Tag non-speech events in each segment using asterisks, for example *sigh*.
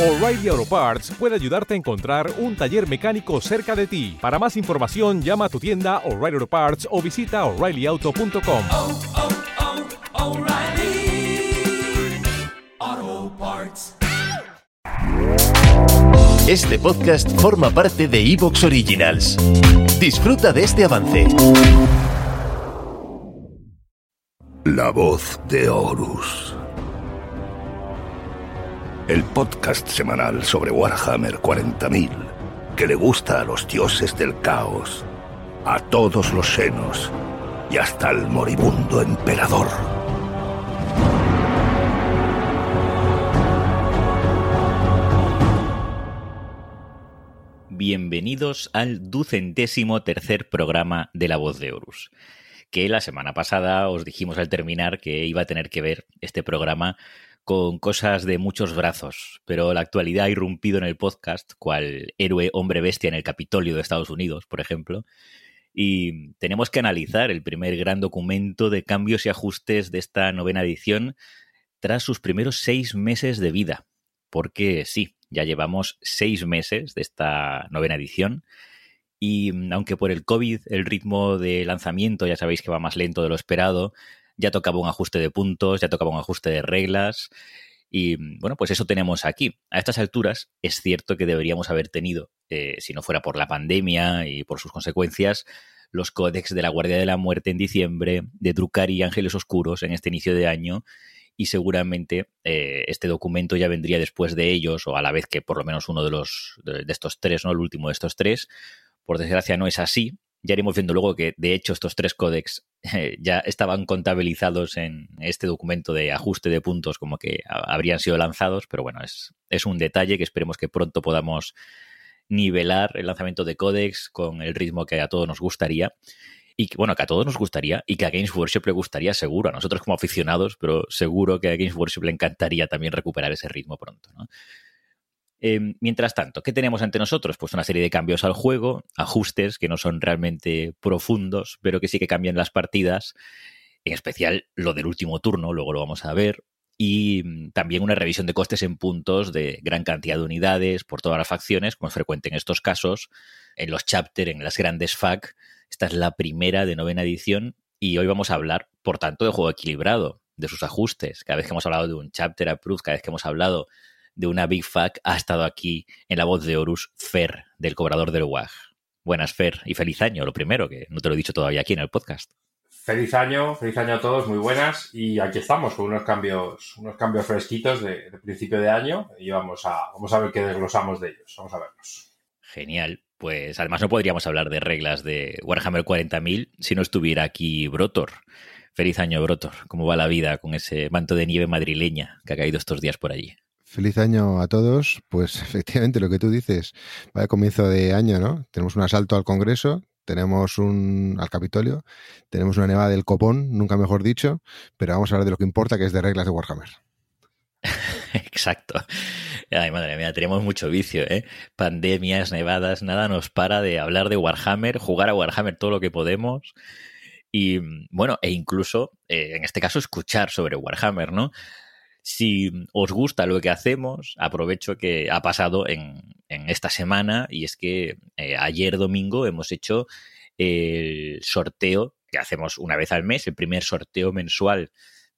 O'Reilly Auto Parts puede ayudarte a encontrar un taller mecánico cerca de ti. Para más información, llama a tu tienda O'Reilly Auto Parts o visita oreillyauto.com. oh, oh, Parts. Este podcast forma parte de Evox Originals. Disfruta de este avance. La voz de Horus. El podcast semanal sobre Warhammer 40.000 que le gusta a los dioses del caos, a todos los senos y hasta al moribundo emperador. Bienvenidos al ducentésimo tercer programa de La Voz de Horus. Que la semana pasada os dijimos al terminar que iba a tener que ver este programa con cosas de muchos brazos, pero la actualidad ha irrumpido en el podcast, cual héroe hombre bestia en el Capitolio de Estados Unidos, por ejemplo, y tenemos que analizar el primer gran documento de cambios y ajustes de esta novena edición tras sus primeros seis meses de vida. Porque sí, ya llevamos seis meses de esta novena edición. Y aunque por el COVID el ritmo de lanzamiento ya sabéis que va más lento de lo esperado, ya tocaba un ajuste de puntos, ya tocaba un ajuste de reglas. Y bueno, pues eso tenemos aquí. A estas alturas es cierto que deberíamos haber tenido, eh, si no fuera por la pandemia y por sus consecuencias, los códex de la Guardia de la Muerte en diciembre, de Drukhari y Ángeles Oscuros en este inicio de año, y seguramente eh, este documento ya vendría después de ellos, o a la vez que por lo menos uno de los de estos tres, ¿no? El último de estos tres. Por desgracia no es así. Ya iremos viendo luego que, de hecho, estos tres códex eh, ya estaban contabilizados en este documento de ajuste de puntos como que habrían sido lanzados, pero bueno, es, es un detalle que esperemos que pronto podamos nivelar el lanzamiento de códex con el ritmo que a todos nos gustaría. Y que, bueno, que a todos nos gustaría y que a Games Workshop le gustaría seguro, a nosotros como aficionados, pero seguro que a Games Workshop le encantaría también recuperar ese ritmo pronto, ¿no? Eh, mientras tanto, ¿qué tenemos ante nosotros? Pues una serie de cambios al juego, ajustes que no son realmente profundos, pero que sí que cambian las partidas, en especial lo del último turno, luego lo vamos a ver, y mm, también una revisión de costes en puntos de gran cantidad de unidades por todas las facciones, como es frecuente en estos casos, en los chapter, en las grandes FAQ. Esta es la primera de novena edición y hoy vamos a hablar, por tanto, de juego equilibrado, de sus ajustes. Cada vez que hemos hablado de un chapter approved, cada vez que hemos hablado de una Big Fac ha estado aquí en la voz de Horus Fer, del cobrador del WAG. Buenas, Fer, y feliz año, lo primero, que no te lo he dicho todavía aquí en el podcast. Feliz año, feliz año a todos, muy buenas. Y aquí estamos con unos cambios, unos cambios fresquitos de, de principio de año y vamos a, vamos a ver qué desglosamos de ellos. Vamos a verlos. Genial. Pues además no podríamos hablar de reglas de Warhammer 40.000 si no estuviera aquí Brotor. Feliz año, Brotor. ¿Cómo va la vida con ese manto de nieve madrileña que ha caído estos días por allí? Feliz año a todos. Pues *laughs* efectivamente lo que tú dices, vaya comienzo de año, ¿no? Tenemos un asalto al Congreso, tenemos un al Capitolio, tenemos una nevada del copón, nunca mejor dicho, pero vamos a hablar de lo que importa, que es de reglas de Warhammer. *laughs* Exacto. Ay, madre mía, tenemos mucho vicio, ¿eh? Pandemias, nevadas, nada nos para de hablar de Warhammer, jugar a Warhammer todo lo que podemos. Y bueno, e incluso, eh, en este caso, escuchar sobre Warhammer, ¿no? Si os gusta lo que hacemos, aprovecho que ha pasado en, esta semana y es que eh, ayer domingo hemos hecho el sorteo que hacemos una vez al mes, el primer sorteo mensual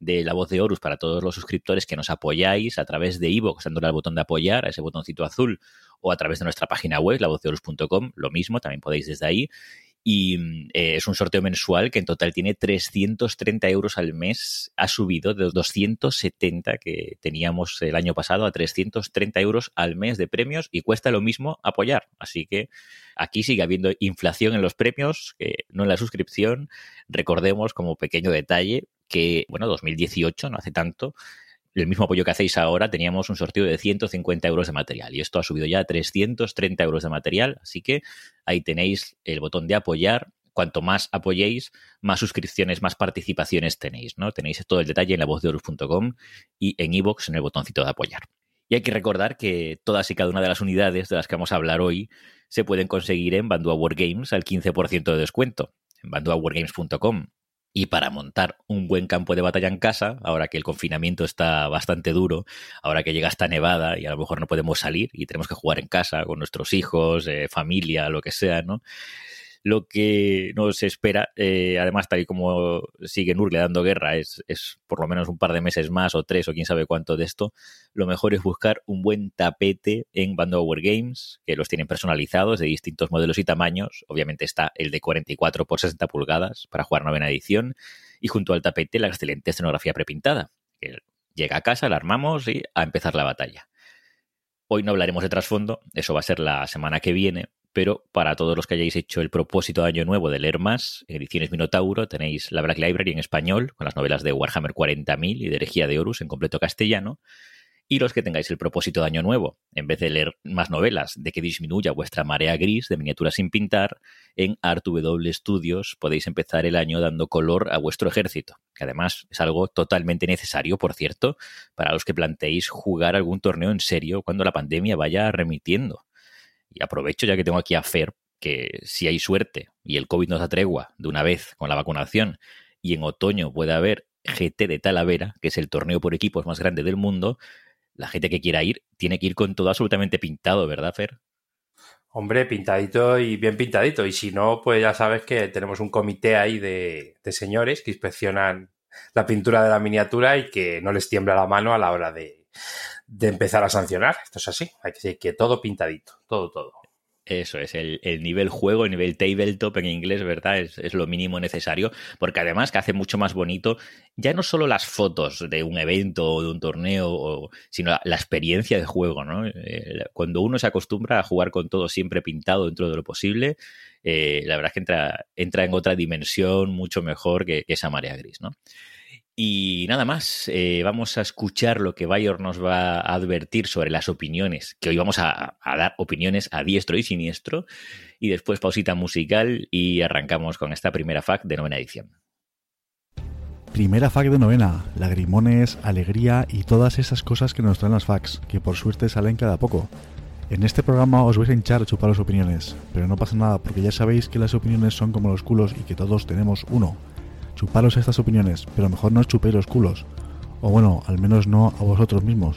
de La Voz de Horus para todos los suscriptores que nos apoyáis a través de iVoox, dándole al botón de apoyar, a ese botoncito azul, o a través de nuestra página web, lavozdehorus.com, lo mismo, también podéis desde ahí. Y eh, es un sorteo mensual que en total tiene 330 euros al mes. Ha subido de los 270 que teníamos el año pasado a 330 euros al mes de premios y cuesta lo mismo apoyar. Así que aquí sigue habiendo inflación en los premios, que no en la suscripción. Recordemos como pequeño detalle que, bueno, 2018, no hace tanto, el mismo apoyo que hacéis ahora, teníamos un sorteo de 150 euros de material y esto ha subido ya a 330 euros de material, así que ahí tenéis el botón de apoyar. Cuanto más apoyéis, más suscripciones, más participaciones tenéis, ¿no? Tenéis todo el detalle en la lavozdeorus.com y en iVoox en el botoncito de apoyar. Y hay que recordar que todas y cada una de las unidades de las que vamos a hablar hoy se pueden conseguir en Bandua Wargames al 15% de descuento, en banduawargames.com. Y para montar un buen campo de batalla en casa, ahora que el confinamiento está bastante duro, ahora que llega esta nevada y a lo mejor no podemos salir y tenemos que jugar en casa con nuestros hijos, eh, familia, lo que sea, ¿no? Lo que nos espera, eh, además tal y como sigue Nurgle dando guerra, es, por lo menos un par de meses más o tres o quién sabe cuánto de esto, lo mejor es buscar un buen tapete en Bandover Games, que los tienen personalizados de distintos modelos y tamaños. Obviamente está el de 44 por 60 pulgadas para jugar novena edición y junto al tapete la excelente escenografía prepintada. Que llega a casa, la armamos y a empezar la batalla. Hoy no hablaremos de trasfondo, eso va a ser la semana que viene, pero para todos los que hayáis hecho el propósito de año nuevo de leer más, ediciones Minotauro, tenéis la Black Library en español, con las novelas de Warhammer 40.000 y de Herejía de Horus en completo castellano, y los que tengáis el propósito de año nuevo, en vez de leer más novelas, de que disminuya vuestra marea gris de miniaturas sin pintar, en ArtW Studios podéis empezar el año dando color a vuestro ejército, que además es algo totalmente necesario, por cierto, para los que planteéis jugar algún torneo en serio cuando la pandemia vaya remitiendo y aprovecho ya que tengo aquí a Fer, que si hay suerte y el COVID nos atregua de una vez con la vacunación y en otoño puede haber GT de Talavera, que es el torneo por equipos más grande del mundo, la gente que quiera ir tiene que ir con todo absolutamente pintado, ¿verdad, Fer? Hombre, pintadito y bien pintadito. Y si no, pues ya sabes que tenemos un comité ahí de, de señores que inspeccionan la pintura de la miniatura y que no les tiembla la mano a la hora de, de empezar a sancionar. Esto es así, hay que decir que todo pintadito, todo, todo. Eso es, el, el, nivel juego, el nivel tabletop en inglés, ¿verdad? Es, es, lo mínimo necesario, porque además que hace mucho más bonito ya no solo las fotos de un evento o de un torneo, sino la, la, experiencia de juego, ¿no? Eh, cuando uno se acostumbra a jugar con todo siempre pintado dentro de lo posible, eh, la verdad es que entra, entra en otra dimensión mucho mejor que, que esa marea gris, ¿no? Y nada más, eh, vamos a escuchar lo que Bayor nos va a advertir sobre las opiniones, que hoy vamos a, a, dar opiniones a diestro y siniestro, y después pausita musical y arrancamos con esta primera FAQ de novena edición. Primera FAQ de novena, lagrimones, alegría y todas esas cosas que nos traen las FAQs, que por suerte salen cada poco. En este programa os vais a hinchar a chupar las opiniones, pero no pasa nada porque ya sabéis que las opiniones son como los culos y que todos tenemos uno chuparos estas opiniones, pero mejor no os chupéis los culos. O bueno, al menos no a vosotros mismos.